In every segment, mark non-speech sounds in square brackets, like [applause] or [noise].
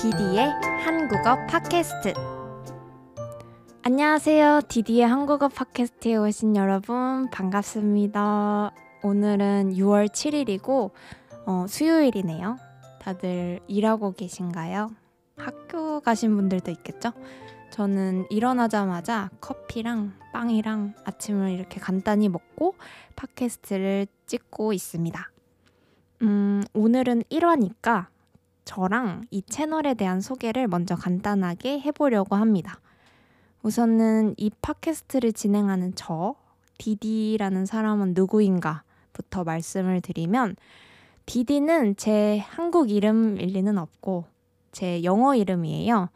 디디의 한국어 팟캐스트. 안녕하세요. 디디의 한국어 팟캐스트에 오신 여러분 반갑습니다. 오늘은 6월 7일이고 어, 수요일이네요. 다들 일하고 계신가요? 학교 가신 분들도 있겠죠? 저는 일어나자마자 커피랑 빵이랑 아침을 이렇게 간단히 먹고 팟캐스트를 찍고 있습니다. 음, 오늘은 1화니까 저랑 이 채널에 대한 소개를 먼저 간단하게 해보려고 합니다. 우선은 이 팟캐스트를 진행하는 저, 디디라는 사람은 누구인가부터 말씀을 드리면, 디디는 제 한국 이름일 리는 없고, 제 영어 이름이에요.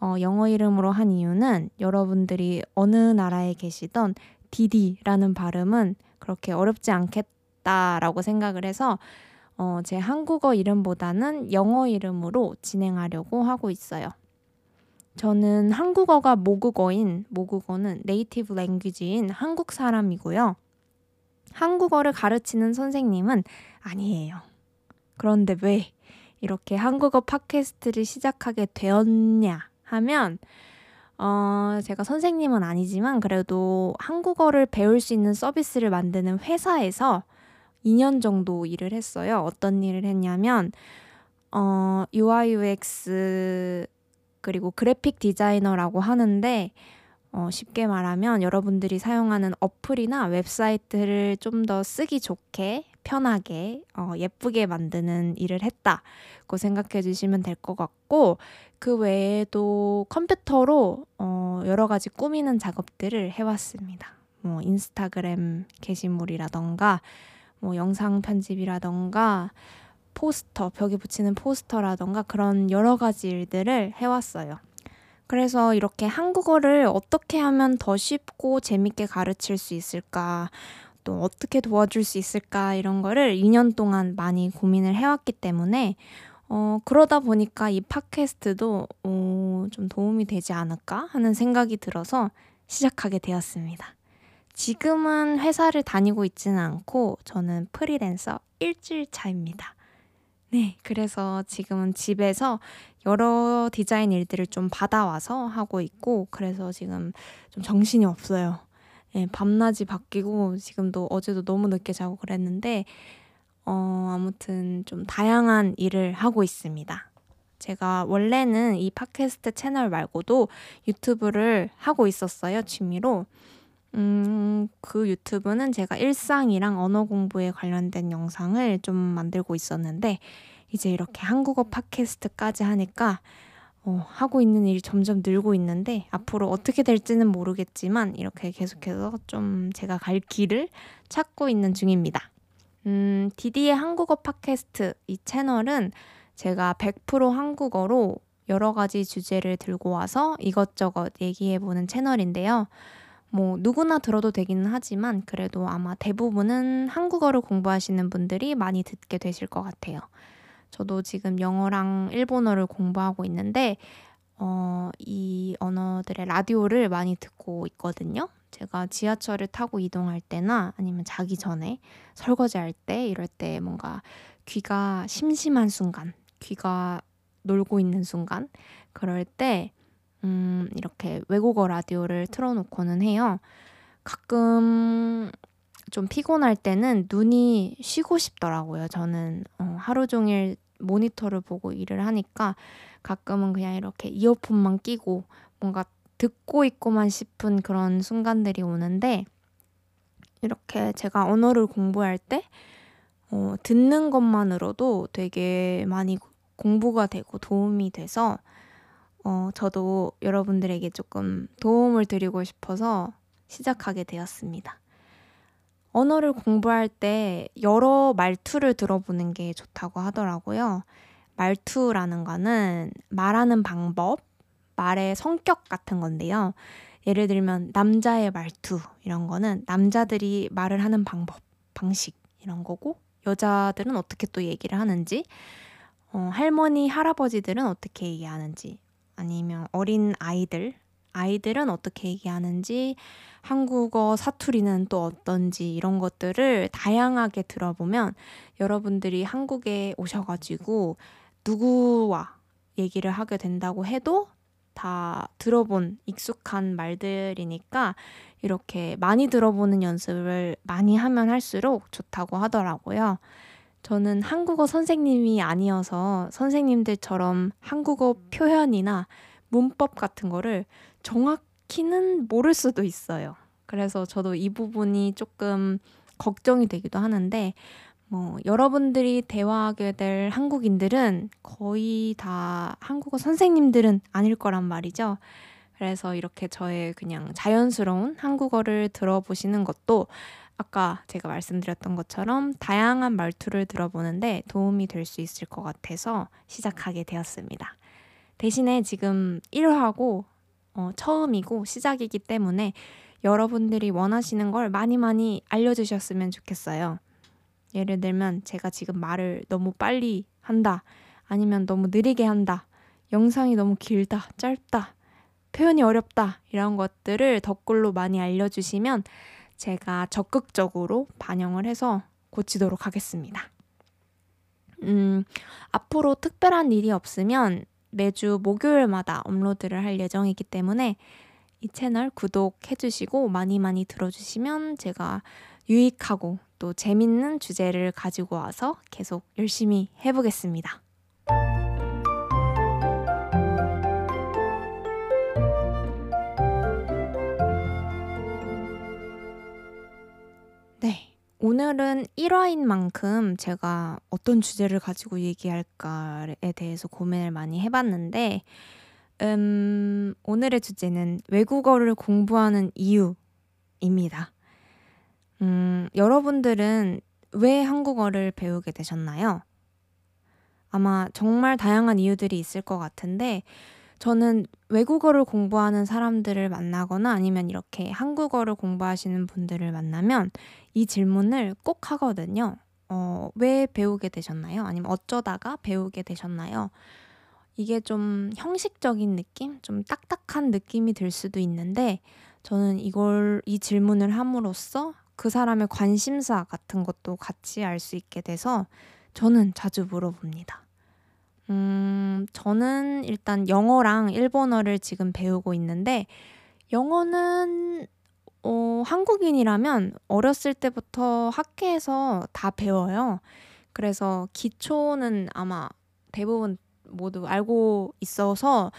어, 영어 이름으로 한 이유는 여러분들이 어느 나라에 계시던 디디라는 발음은 그렇게 어렵지 않겠다라고 생각을 해서 어, 제 한국어 이름보다는 영어 이름으로 진행하려고 하고 있어요. 저는 한국어가 모국어인, 모국어는 네이티브 랭귀지인 한국 사람이고요. 한국어를 가르치는 선생님은 아니에요. 그런데 왜 이렇게 한국어 팟캐스트를 시작하게 되었냐 하면, 어, 제가 선생님은 아니지만 그래도 한국어를 배울 수 있는 서비스를 만드는 회사에서 2년 정도 일을 했어요. 어떤 일을 했냐면 어, UI UX 그리고 그래픽 디자이너라고 하는데 어, 쉽게 말하면 여러분들이 사용하는 어플이나 웹사이트를 좀 더 쓰기 좋게 편하게 어, 예쁘게 만드는 일을 했다고 생각해 주시면 될 것 같고 그 외에도 컴퓨터로 어, 여러 가지 꾸미는 작업들을 해왔습니다. 뭐 인스타그램 게시물이라던가 뭐 영상 편집이라던가 포스터, 벽에 붙이는 포스터라던가 그런 여러 가지 일들을 해왔어요. 그래서 이렇게 한국어를 어떻게 하면 더 쉽고 재밌게 가르칠 수 있을까, 또 어떻게 도와줄 수 있을까, 이런 거를 2년 동안 많이 고민을 해왔기 때문에, 어, 그러다 보니까 이 팟캐스트도, 어, 좀 도움이 되지 않을까 하는 생각이 들어서 시작하게 되었습니다. 지금은 회사를 다니고 있지는 않고 저는 프리랜서 일주일 차입니다. 네, 그래서 지금은 집에서 여러 디자인 일들을 좀 받아와서 하고 있고, 그래서 지금 좀 정신이 없어요. 네, 밤낮이 바뀌고, 지금도 어제도 너무 늦게 자고 그랬는데, 어, 아무튼 좀 다양한 일을 하고 있습니다. 제가 원래는 이 팟캐스트 채널 말고도 유튜브를 하고 있었어요, 취미로. 음, 그 유튜브는 제가 일상이랑 언어 공부에 관련된 영상을 좀 만들고 있었는데, 이제 이렇게 한국어 팟캐스트까지 하니까, 어, 하고 있는 일이 점점 늘고 있는데, 앞으로 어떻게 될지는 모르겠지만, 이렇게 계속해서 좀 제가 갈 길을 찾고 있는 중입니다. 음, 디디의 한국어 팟캐스트 이 채널은 제가 100% 한국어로 여러 가지 주제를 들고 와서 이것저것 얘기해보는 채널인데요. 뭐 누구나 들어도 되기는 하지만 그래도 아마 대부분은 한국어를 공부하시는 분들이 많이 듣게 되실 것 같아요. 저도 지금 영어랑 일본어를 공부하고 있는데 어, 이 언어들의 라디오를 많이 듣고 있거든요. 제가 지하철을 타고 이동할 때나 아니면 자기 전에 설거지 할때 이럴 때 뭔가 귀가 심심한 순간, 귀가 놀고 있는 순간 그럴 때 음, 이렇게 외국어 라디오를 틀어놓고는 해요. 가끔 좀 피곤할 때는 눈이 쉬고 싶더라고요. 저는 어, 하루 종일 모니터를 보고 일을 하니까 가끔은 그냥 이렇게 이어폰만 끼고 뭔가 듣고 있고만 싶은 그런 순간들이 오는데 이렇게 제가 언어를 공부할 때 어, 듣는 것만으로도 되게 많이 공부가 되고 도움이 돼서 어, 저도 여러분들에게 조금 도움을 드리고 싶어서 시작하게 되었습니다. 언어를 공부할 때 여러 말투를 들어보는 게 좋다고 하더라고요. 말투라는 거는 말하는 방법, 말의 성격 같은 건데요. 예를 들면 남자의 말투 이런 거는 남자들이 말을 하는 방법, 방식 이런 거고 여자들은 어떻게 또 얘기를 하는지 어, 할머니, 할아버지들은 어떻게 얘기하는지 아니면 어린 아이들, 아이들은 어떻게 얘기하는지, 한국어 사투리는 또 어떤지 이런 것들을 다양하게 들어보면 여러분들이 한국에 오셔가지고 누구와 얘기를 하게 된다고 해도 다 들어본 익숙한 말들이니까 이렇게 많이 들어보는 연습을 많이 하면 할수록 좋다고 하더라고요. 저는 한국어 선생님이 아니어서 선생님들처럼 한국어 표현이나 문법 같은 거를 정확히는 모를 수도 있어요. 그래서 저도 이 부분이 조금 걱정이 되기도 하는데, 뭐, 여러분들이 대화하게 될 한국인들은 거의 다 한국어 선생님들은 아닐 거란 말이죠. 그래서 이렇게 저의 그냥 자연스러운 한국어를 들어보시는 것도 아까 제가 말씀드렸던 것처럼 다양한 말투를 들어보는데 도움이 될 수 있을 것 같아서 시작하게 되었습니다. 대신에 지금 1화고 어, 처음이고 시작이기 때문에 여러분들이 원하시는 걸 많이 많이 알려주셨으면 좋겠어요. 예를 들면 제가 지금 말을 너무 빨리 한다. 아니면 너무 느리게 한다. 영상이 너무 길다. 짧다. 표현이 어렵다. 이런 것들을 댓글로 많이 알려주시면 제가 적극적으로 반영을 해서 고치도록 하겠습니다. 음, 앞으로 특별한 일이 없으면 매주 목요일마다 업로드를 할 예정이기 때문에 이 채널 구독해주시고 많이 많이 들어주시면 제가 유익하고 또 재밌는 주제를 가지고 와서 계속 열심히 해보겠습니다. 오늘은 1화인 만큼 제가 어떤 주제를 가지고 얘기할까에 대해서 고민을 많이 해봤는데, 음, 오늘의 주제는 외국어를 공부하는 이유입니다. 음, 여러분들은 왜 한국어를 배우게 되셨나요? 아마 정말 다양한 이유들이 있을 것 같은데, 저는 외국어를 공부하는 사람들을 만나거나 아니면 이렇게 한국어를 공부하시는 분들을 만나면 이 질문을 꼭 하거든요. 어, 왜 배우게 되셨나요? 아니면 어쩌다가 배우게 되셨나요? 이게 좀 형식적인 느낌? 좀 딱딱한 느낌이 들 수도 있는데 저는 이걸, 이 질문을 함으로써 그 사람의 관심사 같은 것도 같이 알 수 있게 돼서 저는 자주 물어봅니다. 음, 저는 일단 영어랑 일본어를 지금 배우고 있는데, 영어는, 어, 한국인이라면 어렸을 때부터 학교에서 다 배워요. 그래서 기초는 아마 대부분 모두 알고 있어서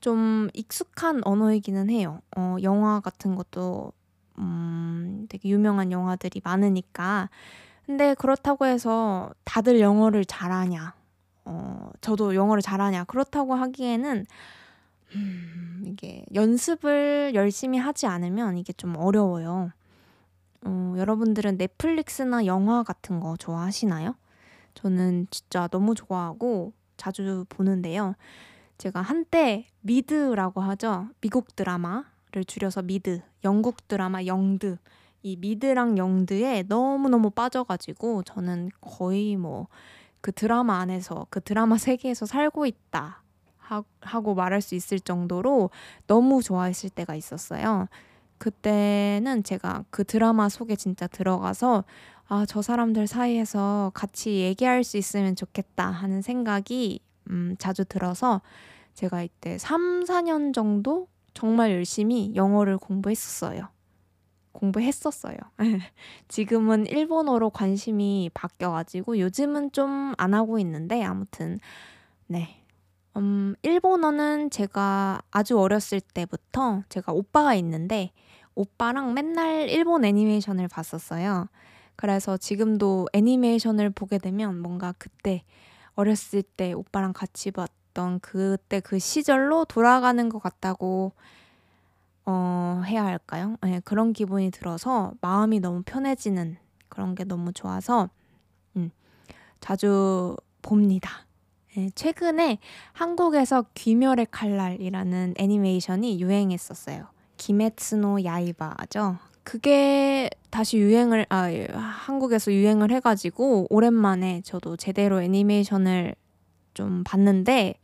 좀 익숙한 언어이기는 해요. 어, 영화 같은 것도, 음, 되게 유명한 영화들이 많으니까. 근데 그렇다고 해서 다들 영어를 잘하냐? 어, 저도 영어를 잘하냐. 그렇다고 하기에는, 음, 이게 연습을 열심히 하지 않으면 이게 좀 어려워요. 어, 여러분들은 넷플릭스나 영화 같은 거 좋아하시나요? 저는 진짜 너무 좋아하고 자주 보는데요. 제가 한때 미드라고 하죠. 미국 드라마를 줄여서 미드, 영국 드라마 영드. 이 미드랑 영드에 너무너무 빠져가지고 저는 거의 뭐 그 드라마 안에서 그 드라마 세계에서 살고 있다 하고 말할 수 있을 정도로 너무 좋아했을 때가 있었어요. 그때는 제가 그 드라마 속에 진짜 들어가서 아, 저 사람들 사이에서 같이 얘기할 수 있으면 좋겠다 하는 생각이 음, 자주 들어서 제가 이때 3, 4년 정도 정말 열심히 영어를 공부했었어요. 공부했었어요. [laughs] 지금은 일본어로 관심이 바뀌어가지고 요즘은 좀 안 하고 있는데 아무튼 네. 음, 일본어는 제가 아주 어렸을 때부터 제가 오빠가 있는데 오빠랑 맨날 일본 애니메이션을 봤었어요. 그래서 지금도 애니메이션을 보게 되면 뭔가 그때 어렸을 때 오빠랑 같이 봤던 그때 그 시절로 돌아가는 것 같다고 어, 해야 할까요? 네, 그런 기분이 들어서 마음이 너무 편해지는 그런 게 너무 좋아서 음, 자주 봅니다. 네, 최근에 한국에서 귀멸의 칼날이라는 애니메이션이 유행했었어요. 기메츠노 야이바죠. 그게 다시 유행을 아 예, 한국에서 유행을 해가지고 오랜만에 저도 제대로 애니메이션을 좀 봤는데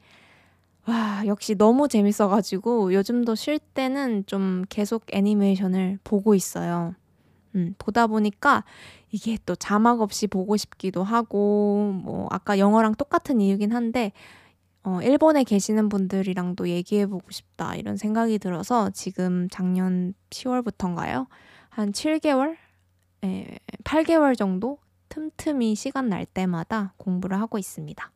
와, 역시 너무 재밌어가지고 요즘도 쉴 때는 좀 계속 애니메이션을 보고 있어요. 음, 보다 보니까 이게 또 자막 없이 보고 싶기도 하고, 뭐, 아까 영어랑 똑같은 이유긴 한데, 어, 일본에 계시는 분들이랑도 얘기해보고 싶다 이런 생각이 들어서 지금 작년 10월부터인가요? 한 7개월? 에, 8개월 정도 틈틈이 시간 날 때마다 공부를 하고 있습니다.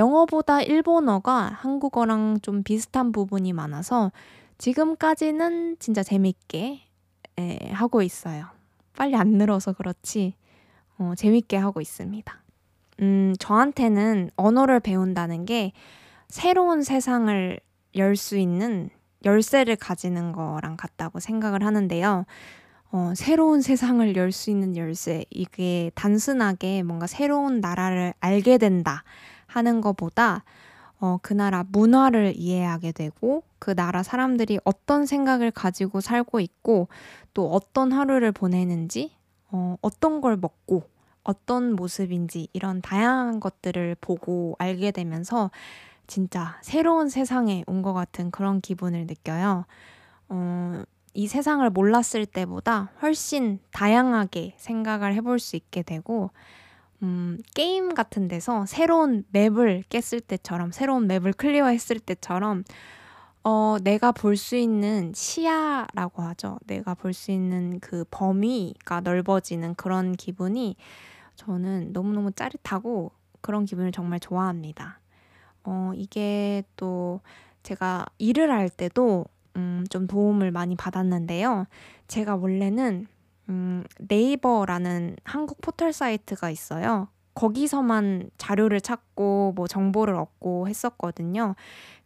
영어보다 일본어가 한국어랑 좀 비슷한 부분이 많아서 지금까지는 진짜 재밌게 에, 하고 있어요. 빨리 안 늘어서 그렇지 어, 재밌게 하고 있습니다. 음, 저한테는 언어를 배운다는 게 새로운 세상을 열 수 있는 열쇠를 가지는 거랑 같다고 생각을 하는데요. 어, 새로운 세상을 열 수 있는 열쇠. 이게 단순하게 뭔가 새로운 나라를 알게 된다 하는 것보다 어, 그 나라 문화를 이해하게 되고 그 나라 사람들이 어떤 생각을 가지고 살고 있고 또 어떤 하루를 보내는지 어, 어떤 걸 먹고 어떤 모습인지 이런 다양한 것들을 보고 알게 되면서 진짜 새로운 세상에 온 것 같은 그런 기분을 느껴요. 어, 이 세상을 몰랐을 때보다 훨씬 다양하게 생각을 해볼 수 있게 되고, 음, 게임 같은 데서 새로운 맵을 깼을 때처럼, 새로운 맵을 클리어했을 때처럼, 어, 내가 볼 수 있는 시야라고 하죠. 내가 볼 수 있는 그 범위가 넓어지는 그런 기분이 저는 너무너무 짜릿하고 그런 기분을 정말 좋아합니다. 어, 이게 또 제가 일을 할 때도 음, 좀 도움을 많이 받았는데요. 제가 원래는 음, 네이버라는 한국 포털 사이트가 있어요. 거기서만 자료를 찾고 뭐 정보를 얻고 했었거든요.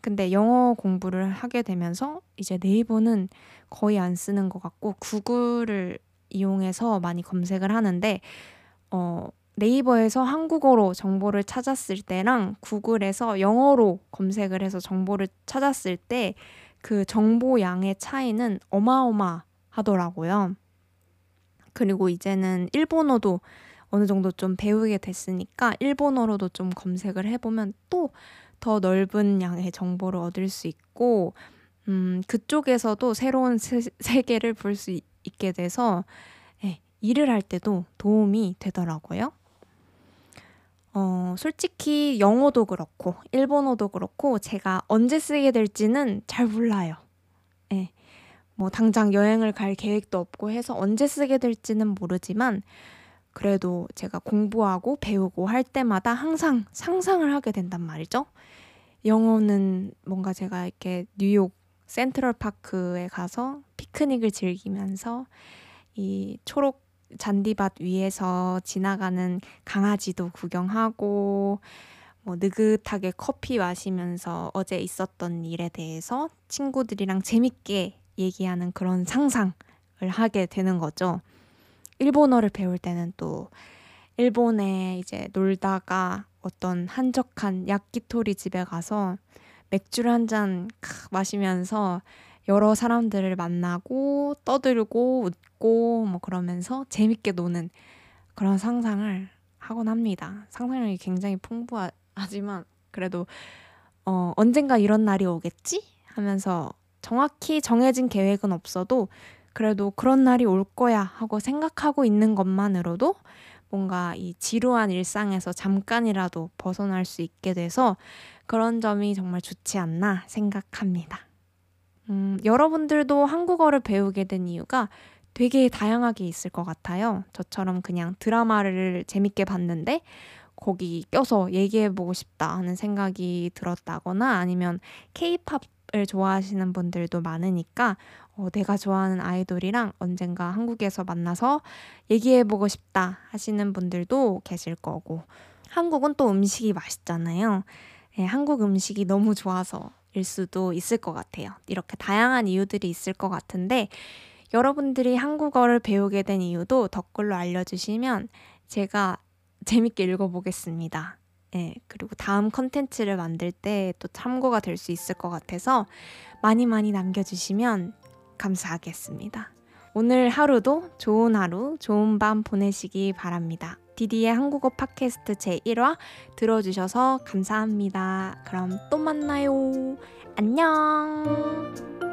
근데 영어 공부를 하게 되면서 이제 네이버는 거의 안 쓰는 것 같고 구글을 이용해서 많이 검색을 하는데 어, 네이버에서 한국어로 정보를 찾았을 때랑 구글에서 영어로 검색을 해서 정보를 찾았을 때 그 정보 양의 차이는 어마어마하더라고요. 그리고 이제는 일본어도 어느 정도 좀 배우게 됐으니까 일본어로도 좀 검색을 해보면 또 더 넓은 양의 정보를 얻을 수 있고, 음, 그쪽에서도 새로운 세, 세계를 볼 수 있게 돼서 네, 일을 할 때도 도움이 되더라고요. 어, 솔직히 영어도 그렇고, 일본어도 그렇고, 제가 언제 쓰게 될지는 잘 몰라요. 예. 네. 뭐, 당장 여행을 갈 계획도 없고 해서 언제 쓰게 될지는 모르지만, 그래도 제가 공부하고 배우고 할 때마다 항상 상상을 하게 된단 말이죠. 영어는 뭔가 제가 이렇게 뉴욕 센트럴 파크에 가서 피크닉을 즐기면서 이 초록 잔디밭 위에서 지나가는 강아지도 구경하고 뭐 느긋하게 커피 마시면서 어제 있었던 일에 대해서 친구들이랑 재밌게 얘기하는 그런 상상을 하게 되는 거죠. 일본어를 배울 때는 또 일본에 이제 놀다가 어떤 한적한 야끼토리 집에 가서 맥주를 한 잔 마시면서 여러 사람들을 만나고 떠들고 웃고 뭐 그러면서 재밌게 노는 그런 상상을 하곤 합니다. 상상력이 굉장히 풍부하지만 그래도 어, 언젠가 이런 날이 오겠지 하면서 정확히 정해진 계획은 없어도 그래도 그런 날이 올 거야 하고 생각하고 있는 것만으로도 뭔가 이 지루한 일상에서 잠깐이라도 벗어날 수 있게 돼서 그런 점이 정말 좋지 않나 생각합니다. 음, 여러분들도 한국어를 배우게 된 이유가 되게 다양하게 있을 것 같아요. 저처럼 그냥 드라마를 재밌게 봤는데 거기 껴서 얘기해보고 싶다 하는 생각이 들었다거나 아니면 케이팝 을 좋아하시는 분들도 많으니까 어, 내가 좋아하는 아이돌이랑 언젠가 한국에서 만나서 얘기해보고 싶다 하시는 분들도 계실 거고 한국은 또 음식이 맛있잖아요. 네, 한국 음식이 너무 좋아서 일 수도 있을 것 같아요. 이렇게 다양한 이유들이 있을 것 같은데 여러분들이 한국어를 배우게 된 이유도 댓글로 알려주시면 제가 재밌게 읽어보겠습니다. 예, 그리고 다음 컨텐츠를 만들 때 또 참고가 될 수 있을 것 같아서 많이 많이 남겨주시면 감사하겠습니다. 오늘 하루도 좋은 하루, 좋은 밤 보내시기 바랍니다. 디디의 한국어 팟캐스트 제1화 들어주셔서 감사합니다. 그럼 또 만나요. 안녕.